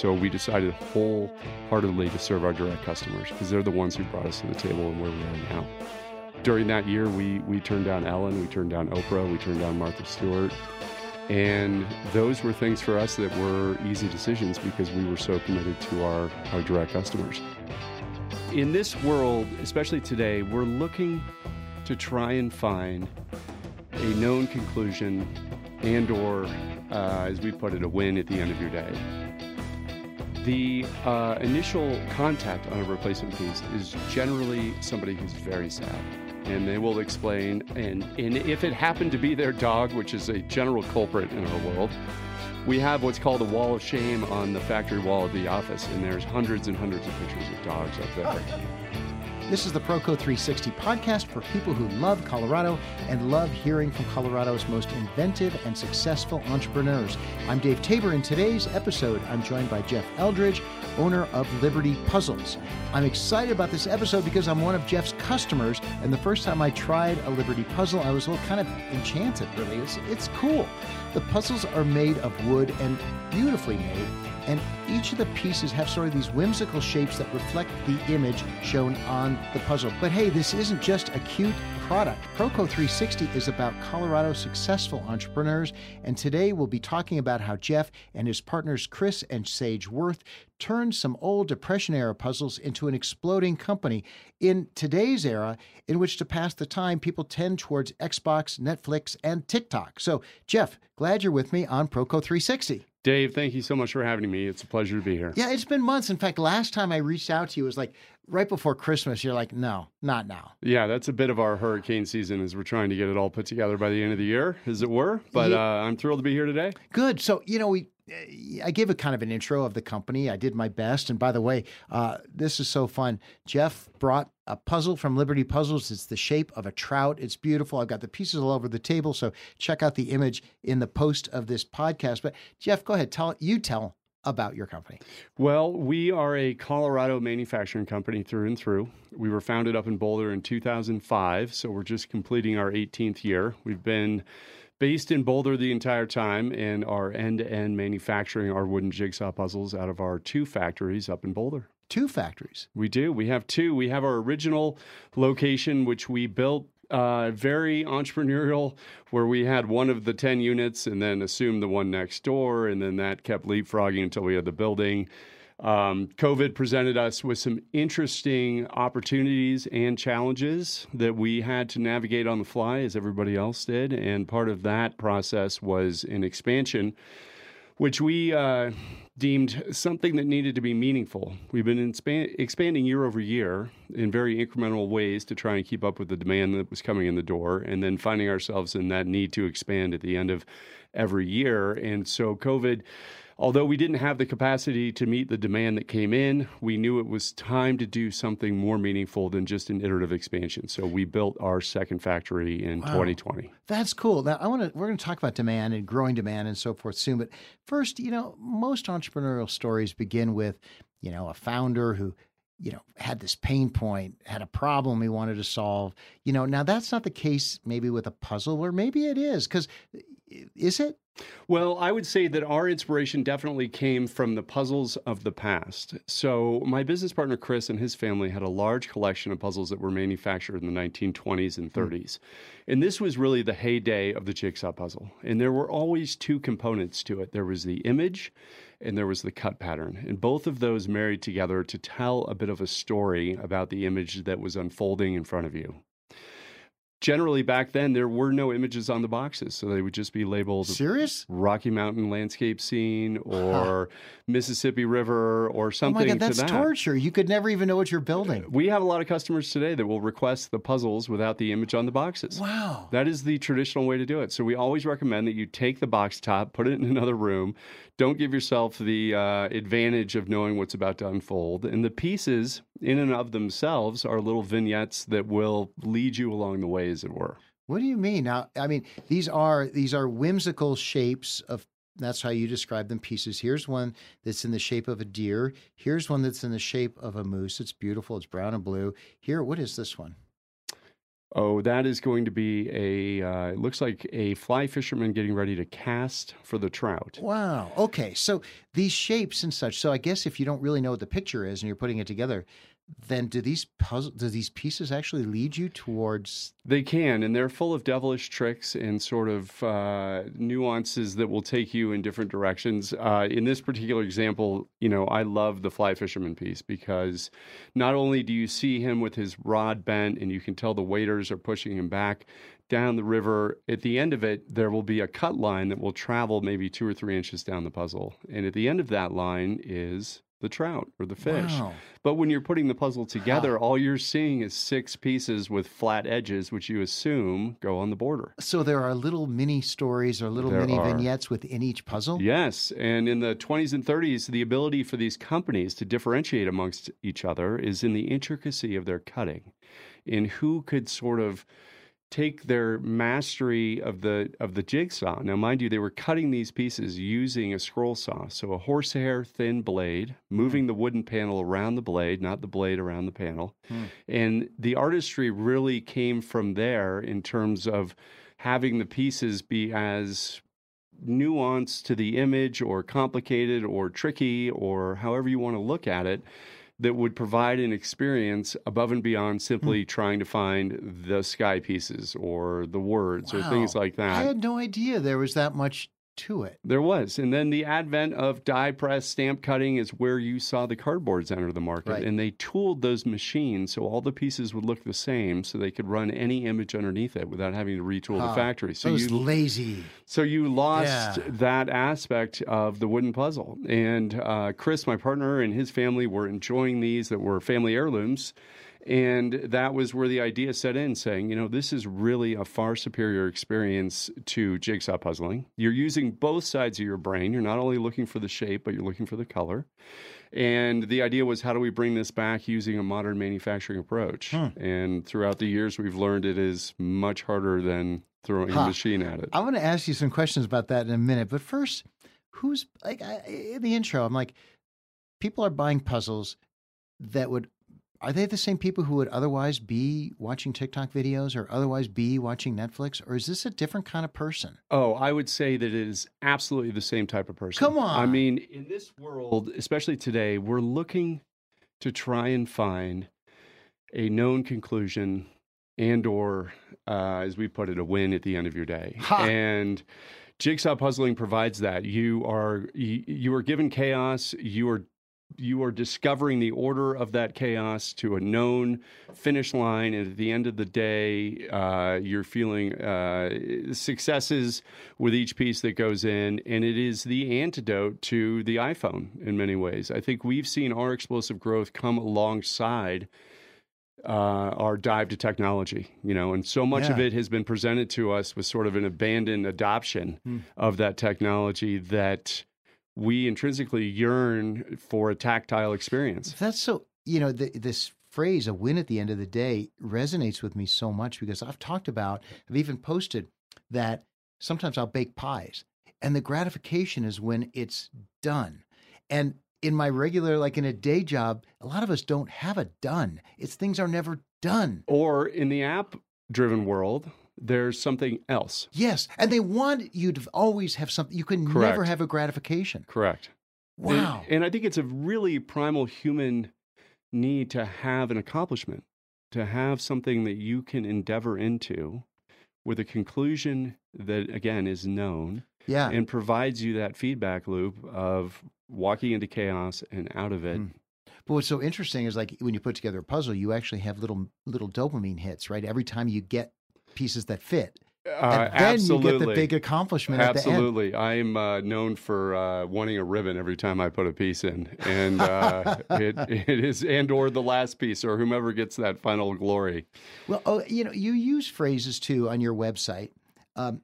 so we decided wholeheartedly to serve our direct customers because they're the ones who brought us to the table and where we are now. During that year, we, we turned down Ellen, we turned down Oprah, we turned down Martha Stewart. And those were things for us that were easy decisions because we were so committed to our, our direct customers. In this world, especially today, we're looking to try and find a known conclusion and or uh, as we put it a win at the end of your day the uh, initial contact on a replacement piece is generally somebody who's very sad and they will explain and, and if it happened to be their dog which is a general culprit in our world we have what's called a wall of shame on the factory wall of the office and there's hundreds and hundreds of pictures of dogs up there this is the Proco 360 podcast for people who love Colorado and love hearing from Colorado's most inventive and successful entrepreneurs. I'm Dave Tabor. In today's episode, I'm joined by Jeff Eldridge, owner of Liberty Puzzles. I'm excited about this episode because I'm one of Jeff's customers, and the first time I tried a Liberty puzzle, I was a little kind of enchanted, really. It's, it's cool. The puzzles are made of wood and beautifully made and each of the pieces have sort of these whimsical shapes that reflect the image shown on the puzzle. But hey, this isn't just a cute product. Proco 360 is about Colorado successful entrepreneurs, and today we'll be talking about how Jeff and his partners Chris and Sage Worth turned some old Depression era puzzles into an exploding company. In today's era, in which to pass the time, people tend towards Xbox, Netflix, and TikTok. So, Jeff, glad you're with me on Proco 360. Dave, thank you so much for having me. It's a pleasure to be here. Yeah, it's been months. In fact, last time I reached out to you was like right before Christmas. You're like, no, not now. Yeah, that's a bit of our hurricane season as we're trying to get it all put together by the end of the year, as it were. But yeah. uh, I'm thrilled to be here today. Good. So, you know, we I gave a kind of an intro of the company. I did my best. And by the way, uh, this is so fun. Jeff brought a puzzle from Liberty Puzzles. It's the shape of a trout. It's beautiful. I've got the pieces all over the table. So check out the image in the post of this podcast. But Jeff, go ahead. Tell you tell about your company. Well, we are a Colorado manufacturing company through and through. We were founded up in Boulder in 2005. So we're just completing our 18th year. We've been based in Boulder the entire time and are end to end manufacturing our wooden jigsaw puzzles out of our two factories up in Boulder. Two factories? We do. We have two. We have our original location, which we built uh, very entrepreneurial, where we had one of the 10 units and then assumed the one next door. And then that kept leapfrogging until we had the building. Um, COVID presented us with some interesting opportunities and challenges that we had to navigate on the fly, as everybody else did. And part of that process was an expansion, which we uh, deemed something that needed to be meaningful. We've been expanding year over year in very incremental ways to try and keep up with the demand that was coming in the door, and then finding ourselves in that need to expand at the end of every year. And so, COVID Although we didn't have the capacity to meet the demand that came in, we knew it was time to do something more meaningful than just an iterative expansion. So we built our second factory in wow. 2020. That's cool. Now I want to we're going to talk about demand and growing demand and so forth soon, but first, you know, most entrepreneurial stories begin with, you know, a founder who you know, had this pain point, had a problem he wanted to solve. You know, now that's not the case maybe with a puzzle, or maybe it is, because is it? Well, I would say that our inspiration definitely came from the puzzles of the past. So, my business partner Chris and his family had a large collection of puzzles that were manufactured in the 1920s and 30s. Mm. And this was really the heyday of the jigsaw puzzle. And there were always two components to it there was the image and there was the cut pattern. And both of those married together to tell a bit of a story about the image that was unfolding in front of you generally back then there were no images on the boxes. So they would just be labeled serious? Rocky mountain landscape scene or huh. mississippi river or something oh my God, that's that. torture. You could never even know what you're building. We have a lot of customers today that will request the puzzles without the image on the boxes. Wow. That is the traditional way to do it. So we always recommend that you take the box top put it in another room don't give yourself the uh, advantage of knowing what's about to unfold. And the pieces, in and of themselves, are little vignettes that will lead you along the way, as it were. What do you mean? Now, I mean, these are these are whimsical shapes of. That's how you describe them. Pieces. Here's one that's in the shape of a deer. Here's one that's in the shape of a moose. It's beautiful. It's brown and blue. Here, what is this one? Oh, that is going to be a. Uh, it looks like a fly fisherman getting ready to cast for the trout. Wow. Okay. So these shapes and such. So I guess if you don't really know what the picture is and you're putting it together, then do these puzzle do these pieces actually lead you towards they can and they're full of devilish tricks and sort of uh, nuances that will take you in different directions. Uh, in this particular example you know i love the fly fisherman piece because not only do you see him with his rod bent and you can tell the waders are pushing him back down the river at the end of it there will be a cut line that will travel maybe two or three inches down the puzzle. And at the end of that line is the trout or the fish. Wow. But when you're putting the puzzle together, all you're seeing is six pieces with flat edges, which you assume go on the border. So there are little mini stories or little There mini are. vignettes within each puzzle? Yes. And in the 20s and 30s, the ability for these companies to differentiate amongst each other is in the intricacy of their cutting, in who could sort of take their mastery of the of the jigsaw. Now, mind you, they were cutting these pieces using a scroll saw, so a horsehair thin blade, moving the wooden panel around the blade, not the blade around the panel. Hmm. And the artistry really came from there in terms of having the pieces be as nuanced to the image or complicated or tricky or however you want to look at it that would provide an experience above and beyond simply hmm. trying to find the sky pieces or the words or things like that. I had no idea there was that much to it. There was. And then the advent of die press stamp cutting is where you saw the cardboards enter the market. Right. And they tooled those machines so all the pieces would look the same so they could run any image underneath it without having to retool Huh. the factory. So Those you lazy. so you lost Yeah. that aspect of the wooden puzzle. And uh, Chris, my partner, and his family were enjoying these that were family heirlooms. And that was where the idea set in, saying, you know, this is really a far superior experience to jigsaw puzzling. You're using both sides of your brain. You're not only looking for the shape, but you're looking for the color. And the idea was, how do we bring this back using a modern manufacturing approach? Hmm. And throughout the years, we've learned it is much harder than throwing Huh. a machine at it. I want to ask you some questions about that in a minute, but first, who's like I, in the intro? I'm like, people are buying puzzles that would. Are they the same people who would otherwise be watching TikTok videos or otherwise be watching Netflix, or is this a different kind of person? Oh, I would say that it is absolutely the same type of person. Come on. I mean, in this world, especially today, we're looking to try and find a known conclusion and or uh, as we put it a win at the end of your day. Ha. And jigsaw puzzling provides that. You are you, you are given chaos, you are you are discovering the order of that chaos to a known finish line, and at the end of the day, uh, you're feeling uh, successes with each piece that goes in, and it is the antidote to the iPhone in many ways. I think we've seen our explosive growth come alongside uh, our dive to technology, you know, and so much of it has been presented to us with sort of an abandoned adoption Hmm. of that technology that we intrinsically yearn for a tactile experience. That's so, you know, the, this phrase, a win at the end of the day, resonates with me so much because I've talked about, I've even posted that sometimes I'll bake pies and the gratification is when it's done. And in my regular, like in a day job, a lot of us don't have a done. It's things are never done. Or in the app driven world, there's something else. Yes. And they want you to always have something. You can never have a gratification. Correct. Wow. And, and I think it's a really primal human need to have an accomplishment, to have something that you can endeavor into with a conclusion that, again, is known yeah. and provides you that feedback loop of walking into chaos and out of it. Mm. But what's so interesting is like when you put together a puzzle, you actually have little little dopamine hits, right? Every time you get pieces that fit, Uh, and then absolutely. you get the big accomplishment at the end. Absolutely. I'm uh, known for uh, wanting a ribbon every time I put a piece in. And uh, it, it is, and or the last piece or whomever gets that final glory. Well, oh, you know, you use phrases too on your website, um,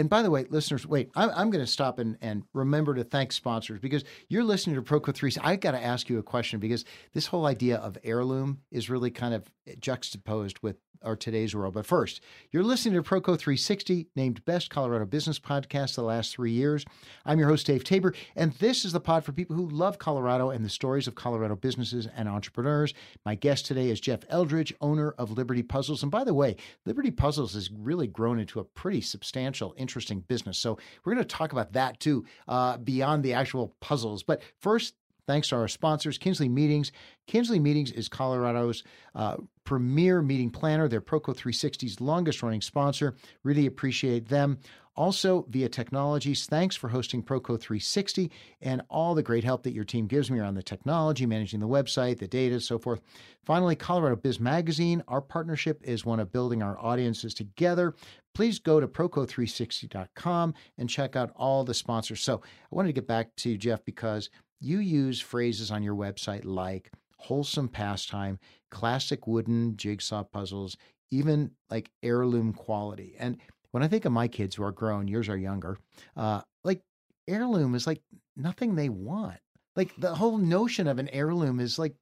and by the way, listeners, wait, I'm, I'm going to stop and, and remember to thank sponsors because you're listening to Proco 3. I've got to ask you a question because this whole idea of heirloom is really kind of juxtaposed with our today's world. But first, you're listening to Proco 360, named Best Colorado Business Podcast the last three years. I'm your host, Dave Tabor, and this is the pod for people who love Colorado and the stories of Colorado businesses and entrepreneurs. My guest today is Jeff Eldridge, owner of Liberty Puzzles. And by the way, Liberty Puzzles has really grown into a pretty substantial, interesting business. So we're going to talk about that too, uh, beyond the actual puzzles. But first, Thanks to our sponsors, Kinsley Meetings. Kinsley Meetings is Colorado's uh, premier meeting planner. They're Proco 360's longest running sponsor. Really appreciate them. Also, via technologies, thanks for hosting Proco 360 and all the great help that your team gives me around the technology, managing the website, the data, so forth. Finally, Colorado Biz Magazine. Our partnership is one of building our audiences together. Please go to proco360.com and check out all the sponsors. So, I wanted to get back to Jeff because you use phrases on your website like wholesome pastime, classic wooden jigsaw puzzles, even like heirloom quality. And when I think of my kids who are grown, yours are younger, uh, like heirloom is like nothing they want. Like the whole notion of an heirloom is like,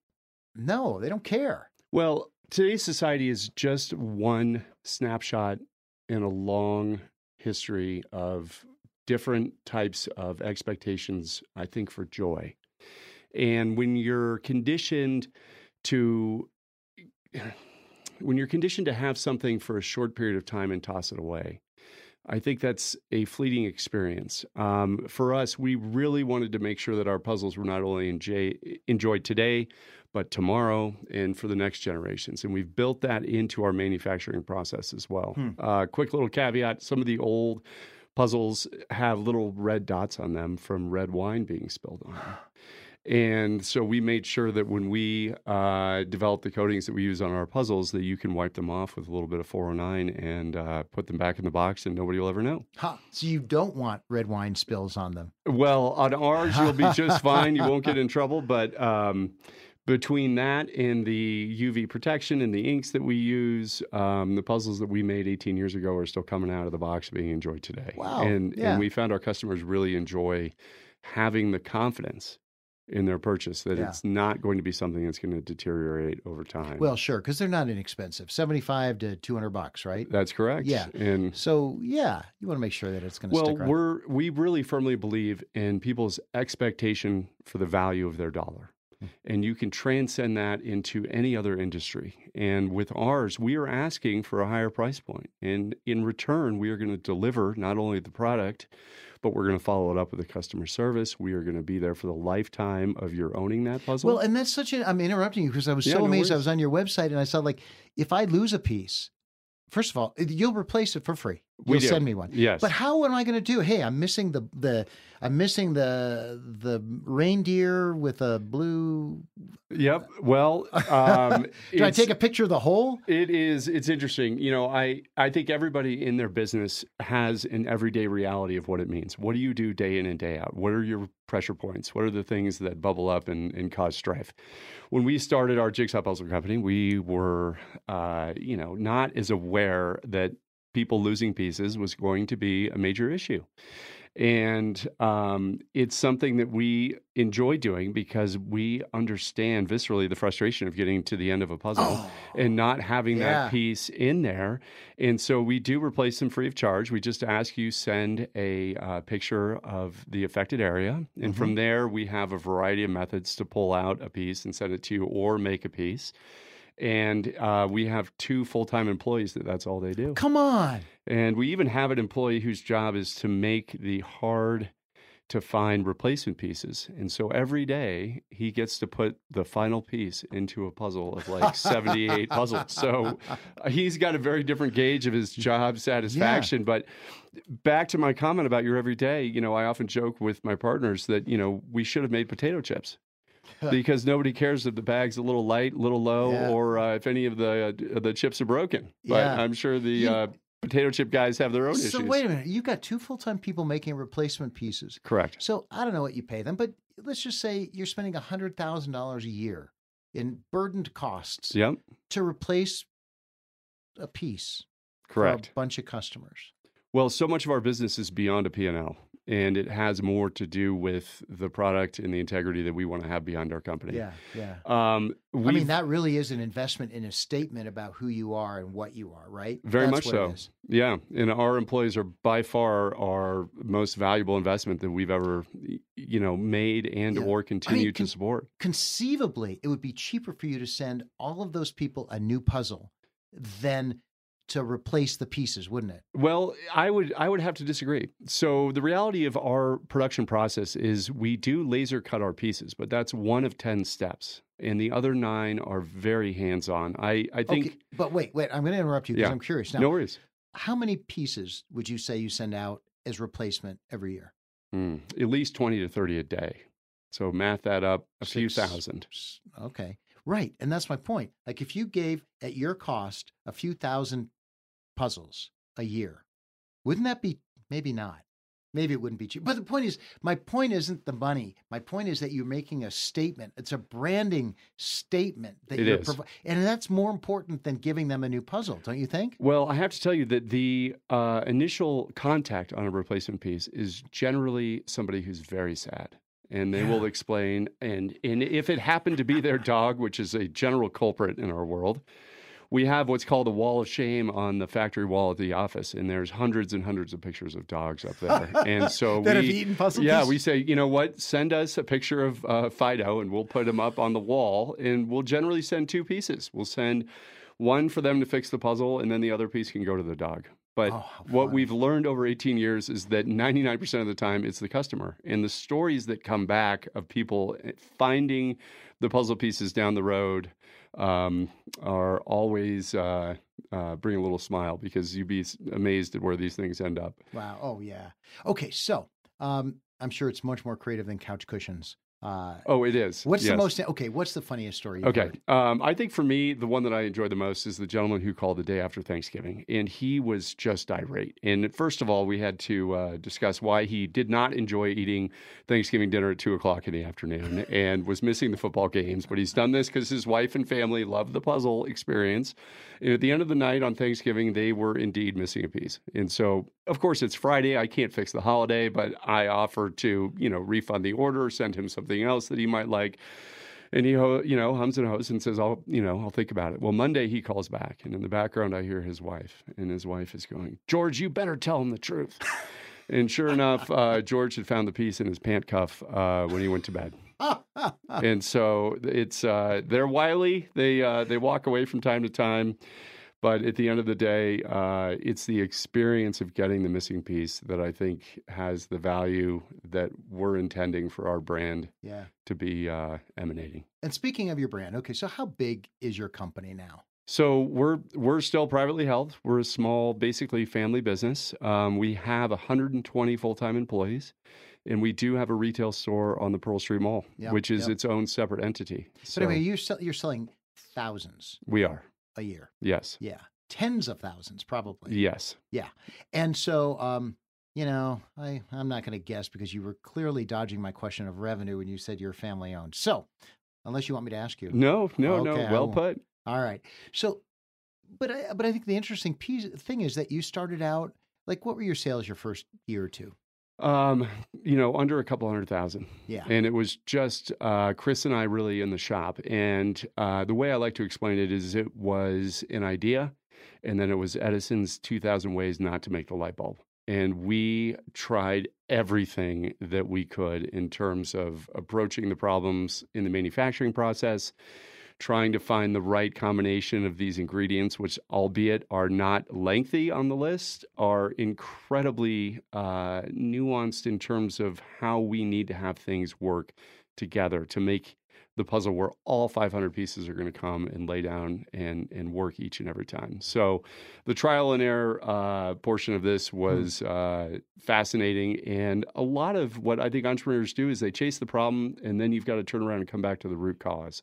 no, they don't care. Well, today's society is just one snapshot in a long history of different types of expectations, I think, for joy. And when you're conditioned to, when you're conditioned to have something for a short period of time and toss it away, I think that's a fleeting experience. Um, for us, we really wanted to make sure that our puzzles were not only enjoy, enjoyed today, but tomorrow and for the next generations. And we've built that into our manufacturing process as well. Hmm. Uh, quick little caveat some of the old puzzles have little red dots on them from red wine being spilled on them. And so we made sure that when we uh, developed the coatings that we use on our puzzles, that you can wipe them off with a little bit of 409 and uh, put them back in the box, and nobody will ever know. Huh. So you don't want red wine spills on them? Well, on ours, you'll be just fine. You won't get in trouble. But um, between that and the UV protection and the inks that we use, um, the puzzles that we made 18 years ago are still coming out of the box being enjoyed today. Wow. And, yeah. and we found our customers really enjoy having the confidence in their purchase that Yeah. it's not going to be something that's going to deteriorate over time. Well, sure, because they're not inexpensive 75 to 200 bucks, right? that's correct. Yeah. And So, yeah, you want to make sure that it's going to well, stick around. we're we really firmly believe in people's expectation for the value of their dollar. Hmm. And you can transcend that into any other industry. And with ours, we are asking for a higher price point. And in return, we are going to deliver not only the product, but we're going to follow it up with a customer service. We are going to be there for the lifetime of your owning that puzzle. Well, and that's such an. I'm interrupting you because I was Yeah, so no amazed. I was on your website and I saw like, if I lose a piece, first of all, you'll replace it for free. You'll send me one. yes. But how am I going to do? Hey, I'm missing the the I'm missing the the reindeer with a blue. Yep. Well, um, Do I take a picture of the whole? It is. It's interesting. You know, I I think everybody in their business has an everyday reality of what it means. What do you do day in and day out? What are your pressure points? What are the things that bubble up and, and cause strife? When we started our jigsaw puzzle company, we were, uh, you know, not as aware that people losing pieces was going to be a major issue. And um, it's something that we enjoy doing because we understand viscerally the frustration of getting to the end of a puzzle and not having Yeah. that piece in there. And so we do replace them free of charge. We just ask you send a uh, picture of the affected area, and from there we have a variety of methods to pull out a piece and send it to you, or make a piece. And uh, we have two full time employees that that's all they do. Come on. And we even have an employee whose job is to make the hard to find replacement pieces. And so every day he gets to put the final piece into a puzzle of like 78 puzzles. So uh, he's got a very different gauge of his job satisfaction. But back to my comment about your everyday, you know, I often joke with my partners that, you know, we should have made potato chips. because nobody cares if the bag's a little light, a little low, Yeah. or uh, if any of the uh, the chips are broken. But Yeah. I'm sure the You- uh, potato chip guys have their own So issues. So wait a minute. You've got two full time people making replacement pieces. Correct. So I don't know what you pay them, but let's just say you're spending hundred thousand dollars a year in burdened costs Yep. to replace a piece for Correct. a bunch of customers. Well, so much of our business is beyond a P&L and it has more to do with the product and the integrity that we want to have behind our company. Yeah, yeah. Um, I mean, that really is an investment in a statement about who you are and what you are, right? Very That's much so. Yeah, and our employees are by far our most valuable investment that we've ever, you know, made and Yeah. or continue can- to support. Conceivably, it would be cheaper for you to send all of those people a new puzzle than to replace the pieces, wouldn't it? Well, I would I would have to disagree. So the reality of our production process is we do laser cut our pieces, but that's one of 10 steps. And the other 9 are very hands-on. I I think okay, but wait, wait. I'm going to interrupt you because Yeah. I'm curious. Now, no worries. how many pieces would you say you send out as replacement every year? Hmm, at least 20 to 30 a day. So math that up, a few thousand. Okay, right, and that's my point. Like, if you gave at your cost a few thousand puzzles a year, wouldn't that be maybe not? Maybe it wouldn't be cheap. But the point is, my point isn't the money. My point is that you're making a statement. It's a branding statement that It you're is. provi- and that's more important than giving them a new puzzle, don't you think? Well, I have to tell you that the uh, initial contact on a replacement piece is generally somebody who's very sad. And they will explain, and, and if it happened to be their dog, which is a general culprit in our world, we have what's called a wall of shame on the factory wall at the office, and there's hundreds and hundreds of pictures of dogs up there. And so that have we, eaten puzzle yeah, we say, you know what? Send us a picture of uh, Fido, and we'll put him up on the wall. And we'll generally send two pieces. We'll send one for them to fix the puzzle, and then the other piece can go to the dog. But Oh, what we've learned over 18 years is that 99% of the time it's the customer. And the stories that come back of people eh, finding the puzzle pieces down the road um, are always uh, uh, bring a little smile because you'd be amazed at where these things end up. Wow. Oh, yeah. Okay, so um, I'm sure it's much more creative than couch cushions. Uh, Oh, it is. what's the most? Okay, what's the funniest story? You've Okay. heard? Um, I think for me, the one that I enjoyed the most is the gentleman who called the day after Thanksgiving. And he was just irate. And first of all, we had to uh, discuss why he did not enjoy eating Thanksgiving dinner at two o'clock in the afternoon and was missing the football games. But he's done this because his wife and family love the puzzle experience. And at the end of the night on Thanksgiving, they were indeed missing a piece. And so, of course, it's Friday. I can't fix the holiday, but I offer to, you know, refund the order, send him something else that he might like. And he, you know, hums and hoes and says, "I'll, you know, I'll think about it." Well, Monday he calls back, and in the background I hear his wife, and his wife is going, "George, you better tell him the truth." and sure enough, uh, George had found the piece in his pant cuff uh, when he went to bed. and so it's uh, they're wily. They uh, they walk away from time to time, but at the end of the day, uh, it's the experience of getting the missing piece that I think has the value that we're intending for our brand yeah. to be uh, emanating. And speaking of your brand, okay, so how big is your company now? So we're we're still privately held. We're a small, basically family business. Um, we have 120 full time employees, and we do have a retail store on the Pearl Street Mall, Yeah, which is yeah. its own separate entity. But So I mean, you sell, you're selling thousands we are, a year. yes, Yeah, tens of thousands probably. yes. Yeah. And so, um, you know, I I'm not going to guess because you were clearly dodging my question of revenue when you said you're family owned. So, unless you want me to ask you, No, no, Okay, no. Well put. all right. So, but I, but I think the interesting piece thing is that you started out like what were your sales your first year or two? Um, you know, under a couple hundred thousand. Yeah. And it was just uh, Chris and I really in the shop. And uh, the way I like to explain it is it was an idea, and then it was Edison's 2000 Ways Not to Make the Light Bulb. And we tried everything that we could in terms of approaching the problems in the manufacturing process, trying to find the right combination of these ingredients, which, albeit are not lengthy on the list, are incredibly uh, nuanced in terms of how we need to have things work together to make the puzzle where all 500 pieces are going to come and lay down and and work each and every time. So, the trial and error uh, portion of this was uh, fascinating, and a lot of what I think entrepreneurs do is they chase the problem, and then you've got to turn around and come back to the root cause.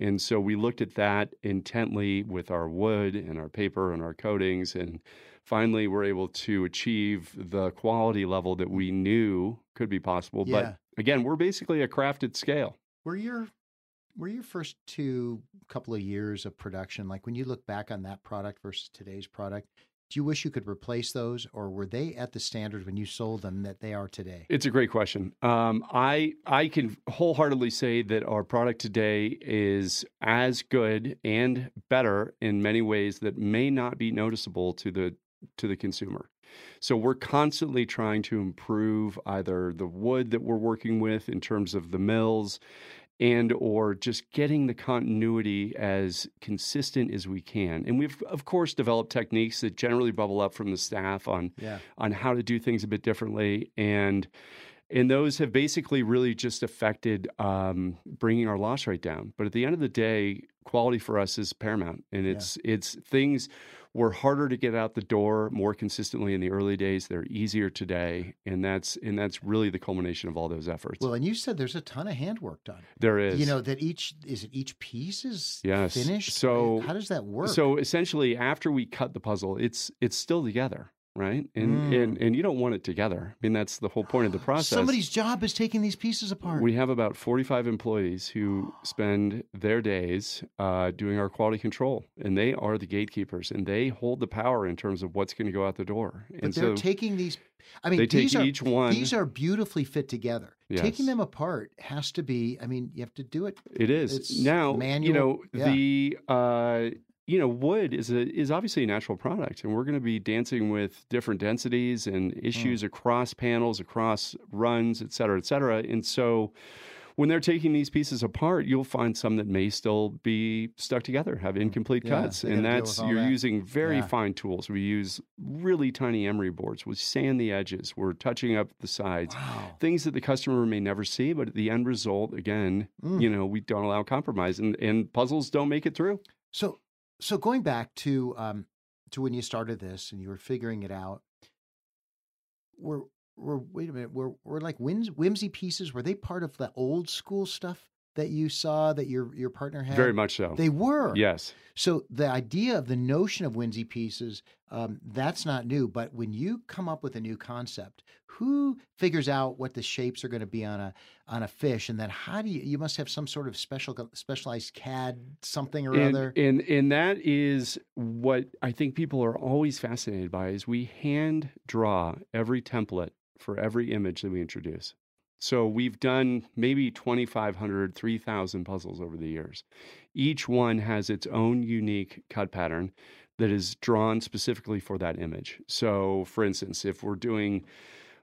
And so we looked at that intently with our wood and our paper and our coatings, and finally we're able to achieve the quality level that we knew could be possible. Yeah. But again, we're basically a crafted scale. Were your were your first two couple of years of production like when you look back on that product versus today's product? Do you wish you could replace those, or were they at the standard when you sold them that they are today? It's a great question. Um, I I can wholeheartedly say that our product today is as good and better in many ways that may not be noticeable to the to the consumer. So we're constantly trying to improve either the wood that we're working with in terms of the mills and or just getting the continuity as consistent as we can. And we've of course developed techniques that generally bubble up from the staff on Yeah. on how to do things a bit differently and and those have basically really just affected um, bringing our loss rate down. But at the end of the day, quality for us is paramount, and Yeah. it's it's things were harder to get out the door more consistently in the early days. They're easier today, and that's and that's really the culmination of all those efforts. Well, and you said there's a ton of handwork done. there is, You know that each is it each piece is Yes. finished. So- how does that work? So essentially, after we cut the puzzle, it's it's still together, right? And Mm. and and you don't want it together. I mean, that's the whole point of the process. somebody's job is taking these pieces apart. We have about 45 employees who spend their days uh, doing our quality control, and they are the gatekeepers, and they hold the power in terms of what's going to go out the door. but and they're so taking these. I mean, they take these are each one. these are beautifully fit together. Taking them apart has to be. I mean, you have to do it. it is it's now. You know yeah. the. Uh, you know, wood is a is obviously a natural product, and we're going to be dancing with different densities and Hmm. issues across panels, across runs, et cetera, et cetera. And so, when they're taking these pieces apart, you'll find some that may still be stuck together, have incomplete Hmm. Yeah, cuts, and that's you're that. using very Yeah. fine tools. We use really tiny emery boards. We sand the edges. We're touching up the sides. Wow. Things that the customer may never see, but the end result, again, Mm. you know, we don't allow compromise, and and puzzles don't make it through. So, so going back to um, to when you started this and you were figuring it out, were were wait a minute, were were like whims, whimsy pieces? Were they part of the old school stuff that you saw that your your partner had? Very much so. They were. Yes. So the idea of the notion of whimsy pieces, um, that's not new. But when you come up with a new concept, who figures out what the shapes are going to be on a on a fish, and then how do you? You must have some sort of special specialized CAD something or and, other. And and that is what I think people are always fascinated by is we hand draw every template for every image that we introduce. So we've done maybe 2,500, 3,000 puzzles over the years. Each one has its own unique cut pattern that is drawn specifically for that image. So, for instance, if we're doing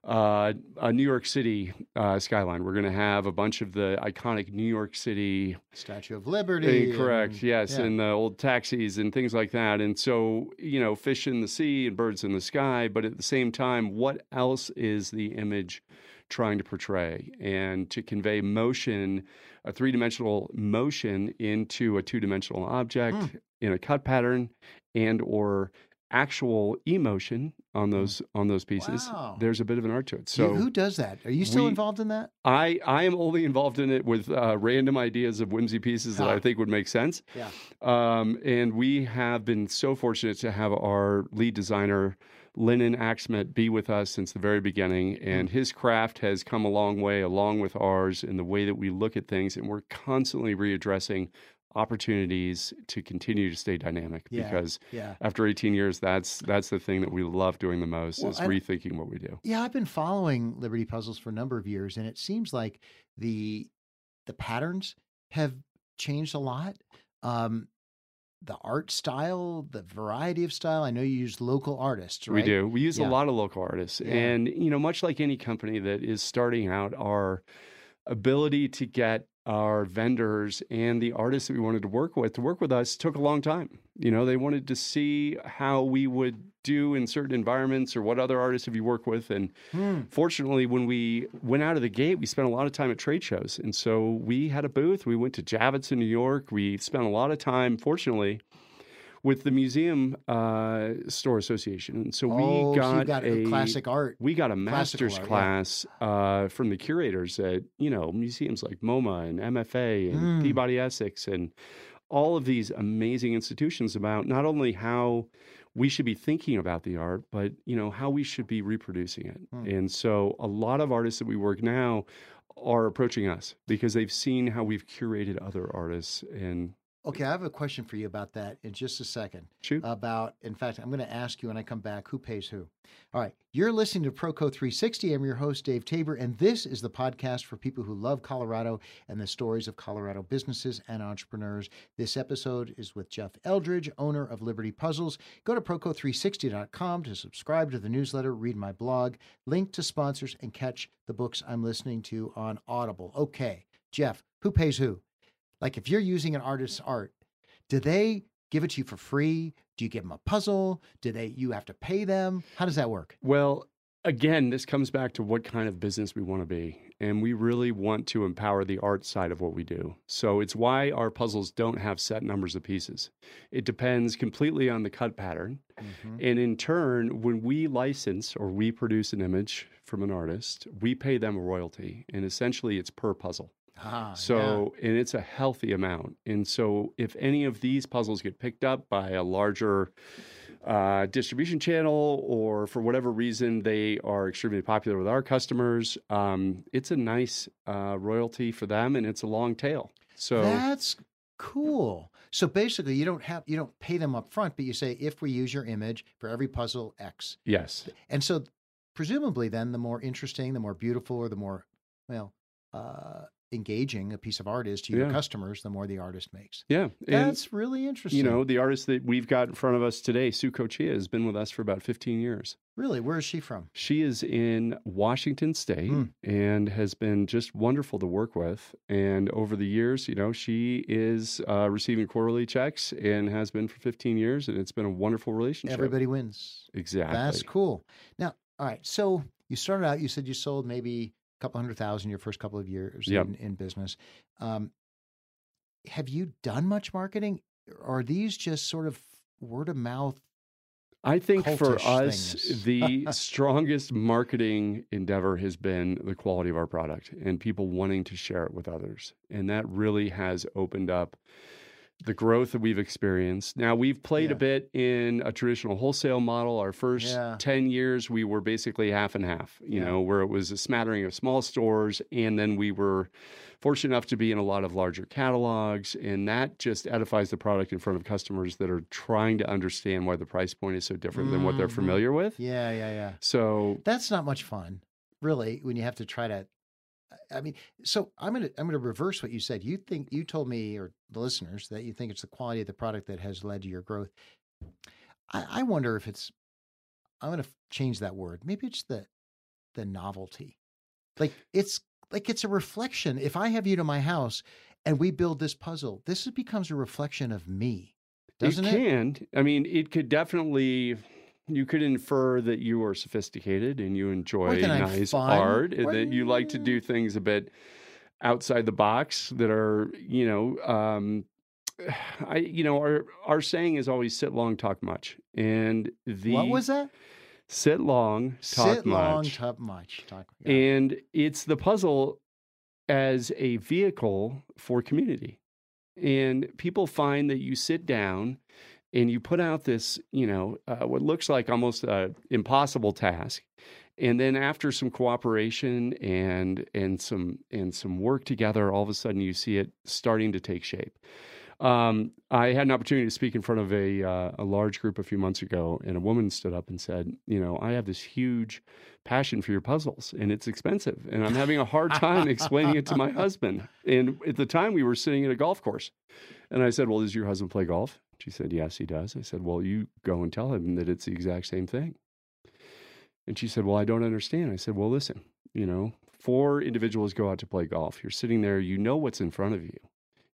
uh, a New York City uh, skyline, we're going to have a bunch of the iconic New York City Statue of Liberty. Correct. and- yes, yeah. and the old taxis and things like that. And so, you know, fish in the sea and birds in the sky. But at the same time, what else is the image trying to portray? And to convey motion, a three dimensional motion into a two dimensional object Hmm. in a cut pattern, and or actual emotion on those on those pieces. Wow. There's a bit of an art to it. So who does that? Are you still we- involved in that? I I am only involved in it with uh, random ideas of whimsy pieces that Ah. I think would make sense. Yeah. Um, and we have been so fortunate to have our lead designer, Lennon Axmet, be with us since the very beginning. And his craft has come a long way along with ours in the way that we look at things. And we're constantly readdressing opportunities to continue to stay dynamic Yeah. because Yeah. after 18 years, that's that's the thing that we love doing the most Well, is I- rethinking what we do. Yeah, I've been following Liberty Puzzles for a number of years, and it seems like the the patterns have changed a lot. Um, the art style, the variety of style. I know you use local artists, right? We do. We use Yeah. a lot of local artists. And, you know, much like any company that is starting out, our ability to get our vendors and the artists that we wanted to work with to work with us took a long time. You know, they wanted to see how we would do in certain environments or what other artists have you worked with. And Hmm. fortunately, when we went out of the gate, we spent a lot of time at trade shows. And so we had a booth. We went to Javits in New York. We spent a lot of time, fortunately, with the Museum uh, Store Association. And so oh, we so you got, got a classic art. we got a master's art, yeah. class uh, from the curators at you know museums like MoMA and MFA and Mm. Peabody Essex and all of these amazing institutions about not only how we should be thinking about the art, but you know how we should be reproducing it. Mm. And so a lot of artists that we work now are approaching us because they've seen how we've curated other artists and Okay, I have a question for you about that in just a second. Shoot. About, in fact, I'm going to ask you when I come back who pays who. All right, you're listening to Proco 360. I'm your host, Dave Tabor, and this is the podcast for people who love Colorado and the stories of Colorado businesses and entrepreneurs. This episode is with Jeff Eldridge, owner of Liberty Puzzles. Go to Proco360.com to subscribe to the newsletter, read my blog, link to sponsors, and catch the books I'm listening to on Audible. Okay, Jeff, who pays who? Like if you're using an artist's art, do they give it to you for free? Do you give them a puzzle? Do they you have to pay them? How does that work? Well, again, this comes back to what kind of business we want to be. And we really want to empower the art side of what we do. So it's why our puzzles don't have set numbers of pieces. It depends completely on the cut pattern. Mm-hmm. And in turn, when we license or we produce an image from an artist, we pay them a royalty. And essentially, it's per puzzle. Ah, So, and it's a healthy amount. And so, if any of these puzzles get picked up by a larger uh, distribution channel, or for whatever reason they are extremely popular with our customers, um, it's a nice uh, royalty for them, and it's a long tail. So, that's cool. So basically, you don't have you don't pay them up front, but you say if we use your image for every puzzle X, yes, and so presumably, then the more interesting, the more beautiful, or the more well. Uh, engaging a piece of art is to your Yeah. customers, the more the artist makes. yeah, and That's really interesting. you know the artist that we've got in front of us today, Sue Cochia, has been with us for about fifteen years. really, where is she from? She is in Washington State Hmm. and has been just wonderful to work with. And over the years, you know, she is uh, receiving quarterly checks and has been for 15 years, and it's been a wonderful relationship. Everybody wins. exactly. That's cool. Now, all right. So you started out. You said you sold maybe couple hundred thousand your first couple of years Yep. in, in business. Um, have you done much marketing? Or are these just sort of word of mouth? I think for us, the strongest marketing endeavor has been the quality of our product and people wanting to share it with others. And that really has opened up the growth that we've experienced. Now, we've played Yeah. a bit in a traditional wholesale model. Our first Yeah. 10 years, we were basically half and half, you Yeah. know, where it was a smattering of small stores. And then we were fortunate enough to be in a lot of larger catalogs. And that just edifies the product in front of customers that are trying to understand why the price point is so different than what they're Mhm. familiar with. Yeah, yeah, yeah. So, That's not much fun, really, when you have to try to. I mean, so I'm gonna I'm gonna reverse what you said. You think you told me or the listeners that you think it's the quality of the product that has led to your growth. I, I wonder if it's. I'm gonna change that word. Maybe it's the the novelty. Like it's like it's a reflection. If I have you to my house and we build this puzzle, this becomes a reflection of me, doesn't it it? can. I mean, it could definitely. You could infer that you are sophisticated and you enjoy nice art, and that you like to do things a bit outside the box that are, you know, um, I, you know, our our saying is always sit long, talk much, and the what was that? sit long, talk much. Sit much. long, talk much. Talk. yeah. And it's the puzzle as a vehicle for community. And people find that you sit down and you put out this, you know, uh, what looks like almost an impossible task. And then after some cooperation and and some and some work together, all of a sudden you see it starting to take shape. Um, I had an opportunity to speak in front of a uh, a large group a few months ago, and a woman stood up and said, "You know, I have this huge passion for your puzzles, and it's expensive, and I'm having a hard time explaining it to my husband." And at the time, we were sitting at a golf course, and I said, "Well, does your husband play golf?" She said, "Yes, he does." I said, "Well, you go and tell him that it's the exact same thing." And she said, "Well, I don't understand." I said, "Well, listen, you know, four individuals go out to play golf. You're sitting there, you know what's in front of you."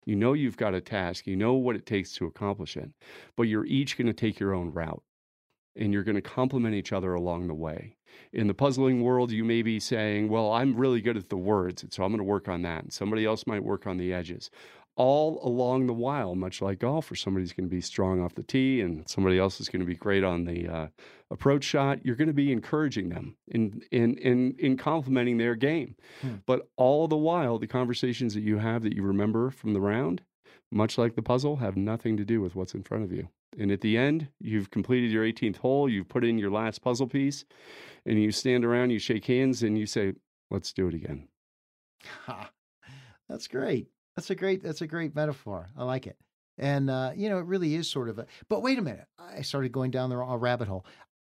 You know you've got a task, you know what it takes to accomplish it, but you're each going to take your own route and you're going to complement each other along the way. In the puzzling world, you may be saying, Well, I'm really good at the words, and so I'm going to work on that. And somebody else might work on the edges. All along the while, much like golf, where somebody's going to be strong off the tee and somebody else is going to be great on the uh, approach shot, you're going to be encouraging them in, in, in, in complementing their game. Hmm. But all the while, the conversations that you have that you remember from the round, much like the puzzle, have nothing to do with what's in front of you. And at the end, you've completed your 18th hole, you've put in your last puzzle piece, and you stand around, you shake hands, and you say, Let's do it again. Ha. That's great. That's a great. That's a great metaphor. I like it. And uh, you know, it really is sort of a. But wait a minute, I started going down the wrong rabbit hole.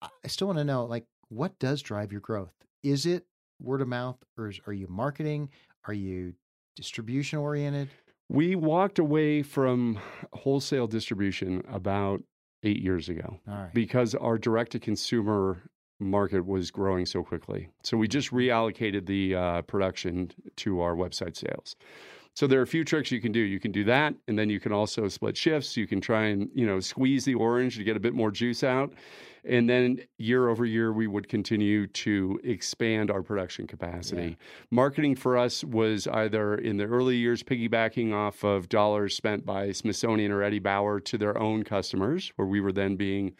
I still want to know, like, what does drive your growth? Is it word of mouth, or is, are you marketing? Are you distribution oriented? We walked away from wholesale distribution about eight years ago All right. because our direct to consumer market was growing so quickly. So we just reallocated the uh, production to our website sales. So there are a few tricks you can do. You can do that, and then you can also split shifts. You can try and you know squeeze the orange to get a bit more juice out, and then year over year we would continue to expand our production capacity. Marketing for us was either in the early years piggybacking off of dollars spent by Smithsonian or Eddie Bauer to their own customers, where we were then being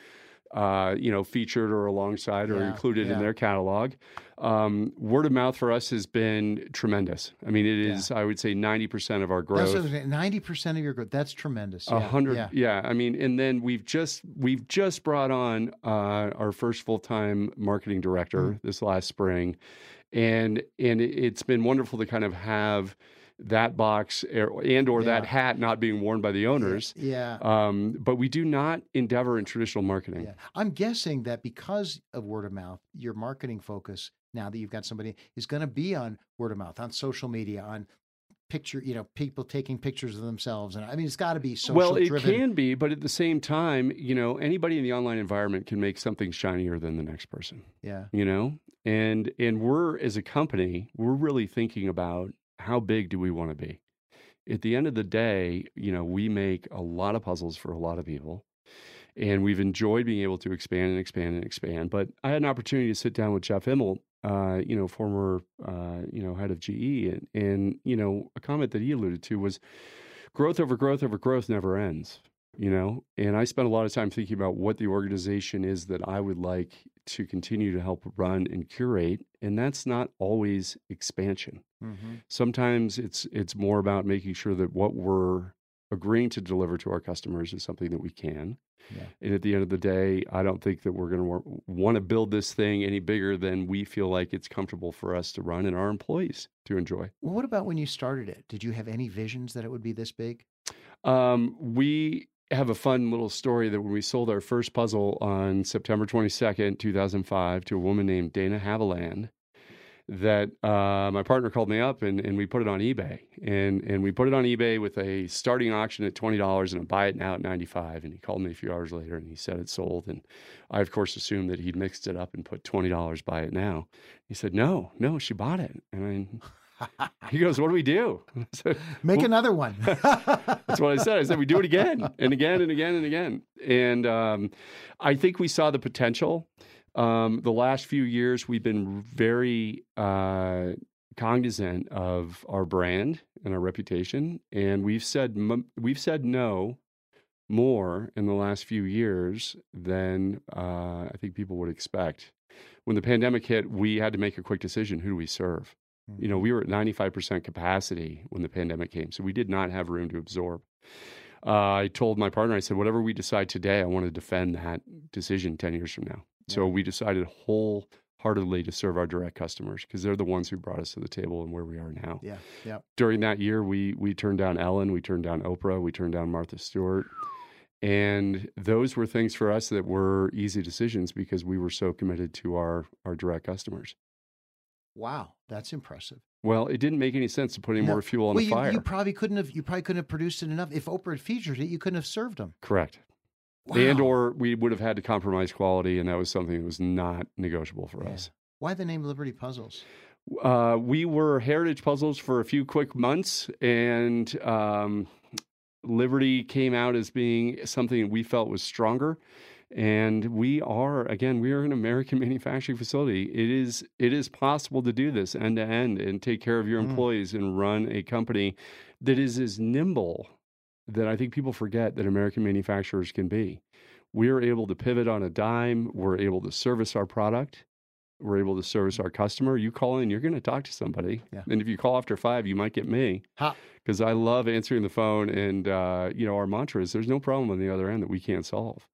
uh, you know, featured or alongside or Yeah, included yeah. in their catalog. Um, word of mouth for us has been tremendous. I mean, it is, I would say, 90% of our growth. Ninety percent of your growth. That's tremendous. A Yeah, hundred, Yeah. yeah. I mean, and then we've just we've just brought on uh, our first full time marketing director Mm. this last spring, and and it's been wonderful to kind of have that box and or that hat not being worn by the owners. Yeah. Um, but we do not endeavor in traditional marketing. Yeah. I'm guessing that because of word of mouth, your marketing focus now that you've got somebody is going to be on word of mouth, on social media, on picture, you know, people taking pictures of themselves. And I mean, it's got to be social well, it driven. can be, but at the same time, you know, anybody in the online environment can make something shinier than the next person. Yeah. you know and and we're as a company we're really thinking about how big do we want to be? At the end of the day you know we make a lot of puzzles for a lot of people and we've enjoyed being able to expand and expand and expand but i had an opportunity to sit down with jeff immelt uh, you know former uh, you know head of ge and, and you know a comment that he alluded to was growth over growth over growth never ends you know and i spent a lot of time thinking about what the organization is that i would like to continue to help run and curate and that's not always expansion hmm sometimes it's it's more about making sure that what we're agreeing to deliver to our customers is something that we can Yeah. and at the end of the day i don't think that we're going to want to build this thing any bigger than we feel like it's comfortable for us to run and our employees to enjoy Well, what about when you started it? Did you have any visions that it would be this big? Um, we have a fun little story that when we sold our first puzzle on September 22nd, 2005, to a woman named Dana Haviland, that uh, my partner called me up and, and we put it on eBay. And, and we put it on eBay with a starting auction at $20 and a buy it now at 95 And he called me a few hours later and he said it sold. And I, of course, assumed that he'd mixed it up and put $20 buy it now. He said, no, no, she bought it. And I, he goes, what do we do? Said, Make Well- another one. that's what I said. I said we do it again and again and again and again. And um, I think we saw the potential. Um, the last few years, we've been very uh, cognizant of our brand and our reputation, and we've said m- we've said no more in the last few years than uh, I think people would expect. When the pandemic hit, we had to make a quick decision: who do we serve? You know, we were at 95% capacity when the pandemic came, so we did not have room to absorb. Uh, I told my partner, I said, whatever we decide today, I want to defend that decision 10 years from now. So we decided wholeheartedly to serve our direct customers because they're the ones who brought us to the table and where we are now. yeah. Yeah. During that year, we we turned down Ellen, we turned down Oprah, we turned down Martha Stewart. And those were things for us that were easy decisions because we were so committed to our, our direct customers. Wow. That's impressive. Well, it didn't make any sense to put any No. more fuel on well, the you, fire. you probably couldn't have. You probably couldn't have produced it enough. If Oprah had featured it, you couldn't have served them. Correct. And or we would have had to compromise quality, and that was something that was not negotiable for Yeah. us. Why the name Liberty Puzzles? Uh, we were Heritage Puzzles for a few quick months, and um, Liberty came out as being something we felt was stronger. And we are again, we are an American manufacturing facility. It is it is possible to do this end to end and take care of your Mm. employees and run a company that is as nimble that I think people forget that American manufacturers can be. We're able to pivot on a dime. We're able to service our product. We're able to service our customer. You call in, you're going to talk to somebody. Yeah. And if you call after five, you might get me because I love answering the phone. And, uh, you know, our mantra is there's no problem on the other end that we can't solve.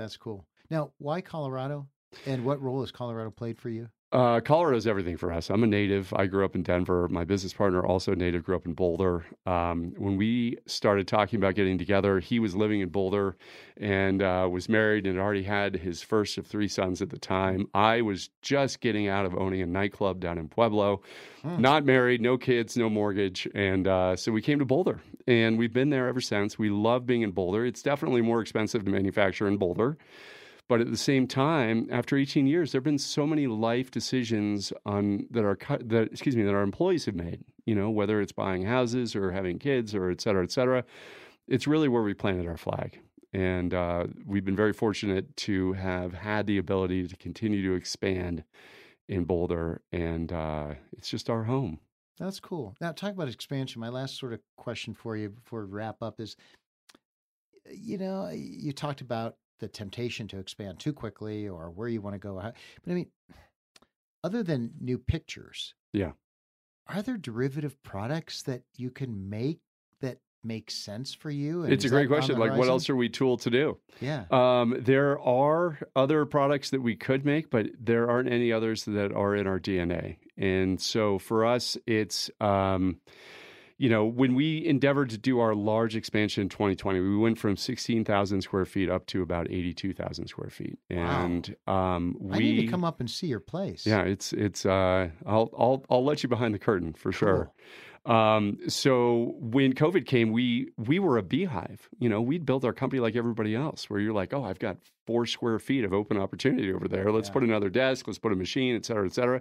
That's cool. Now, why Colorado? And what role has Colorado played for you? Uh, Colorado is everything for us. I'm a native. I grew up in Denver. My business partner, also native, grew up in Boulder. Um, when we started talking about getting together, he was living in Boulder and uh, was married and already had his first of three sons at the time. I was just getting out of owning a nightclub down in Pueblo, hmm. not married, no kids, no mortgage. And uh, so we came to Boulder and we've been there ever since. We love being in Boulder. It's definitely more expensive to manufacture in Boulder. But at the same time, after 18 years, there have been so many life decisions on that are that excuse me that our employees have made. You know, whether it's buying houses or having kids or et cetera, et cetera. It's really where we planted our flag, and uh, we've been very fortunate to have had the ability to continue to expand in Boulder, and uh, it's just our home. That's cool. Now, talk about expansion. My last sort of question for you before we wrap up is, you know, you talked about the temptation to expand too quickly or where you want to go. But I mean, other than new pictures, yeah, are there derivative products that you can make that make sense for you? And it's a great question. Like, what else are we tooled to do? Yeah. Um, there are other products that we could make, but there aren't any others that are in our DNA. And so for us, it's. Um, you know, when we endeavored to do our large expansion in 2020, we went from 16,000 square feet up to about 82,000 square feet. And wow. um, we I need to come up and see your place. Yeah, it's it's. Uh, I'll I'll I'll let you behind the curtain for sure. Um, so when COVID came, we we were a beehive. You know, we'd built our company like everybody else, where you're like, oh, I've got four square feet of open opportunity over there. Let's yeah. put another desk. Let's put a machine, et cetera, et cetera.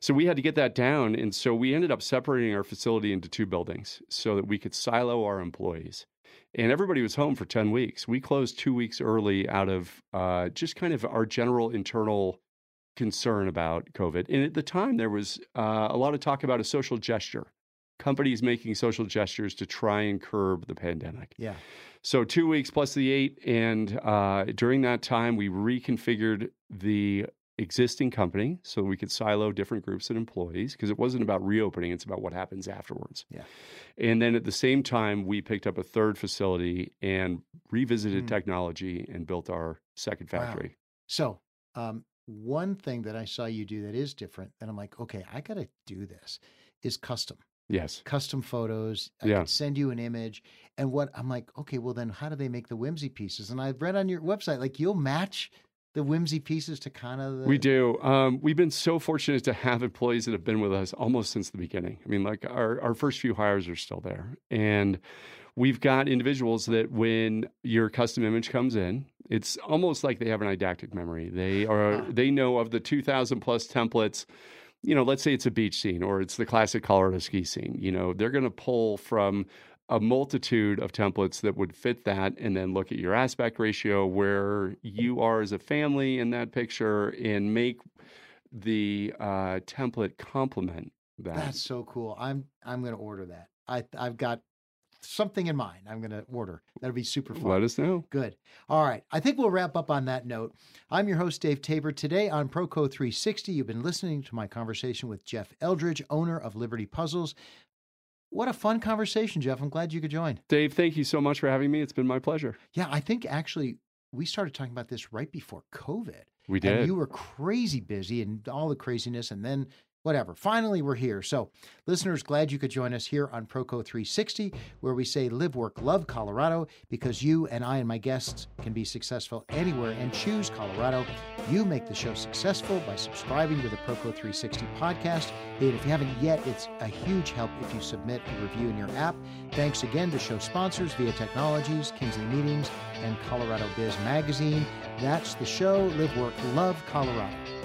So we had to get that down. And so we ended up separating our facility into two buildings so that we could silo our employees. And everybody was home for 10 weeks. We closed two weeks early out of uh, just kind of our general internal concern about COVID. And at the time, there was uh, a lot of talk about a social gesture, companies making social gestures to try and curb the pandemic. Yeah. So two weeks plus the eight, and uh, during that time, we reconfigured the existing company so we could silo different groups and employees because it wasn't about reopening it's about what happens afterwards yeah and then at the same time we picked up a third facility and revisited mm. technology and built our second factory wow. so um, one thing that i saw you do that is different and i'm like okay i gotta do this is custom Yes. Custom photos. I yeah. can send you an image. And what I'm like, okay, well then how do they make the whimsy pieces? And I've read on your website, like you'll match the whimsy pieces to kind of the... we do. Um, we've been so fortunate to have employees that have been with us almost since the beginning. I mean like our, our first few hires are still there. And we've got individuals that when your custom image comes in it's almost like they have an eidetic memory. They are they know of the 2000 plus templates. You know let's say it's a beach scene or it's the classic colorado ski scene. You know they're going to pull from a multitude of templates that would fit that and then look at your aspect ratio where you are as a family in that picture and make the uh, template complement that. That's so cool. I'm I'm going to order that. I I've got something in mind. I'm going to order. That'll be super fun. Let us know. Good. All right. I think we'll wrap up on that note. I'm your host, Dave Tabor. Today on Proco 360, you've been listening to my conversation with Jeff Eldridge, owner of Liberty Puzzles. What a fun conversation, Jeff. I'm glad you could join. Dave, thank you so much for having me. It's been my pleasure. Yeah, I think actually we started talking about this right before COVID. We did. And you were crazy busy and all the craziness. And then whatever. Finally, we're here. So, listeners, glad you could join us here on Proco 360, where we say live, work, love Colorado because you and I and my guests can be successful anywhere and choose Colorado. You make the show successful by subscribing to the Proco 360 podcast. And if you haven't yet, it's a huge help if you submit a review in your app. Thanks again to show sponsors Via Technologies, Kinsley Meetings, and Colorado Biz Magazine. That's the show. Live, work, love Colorado.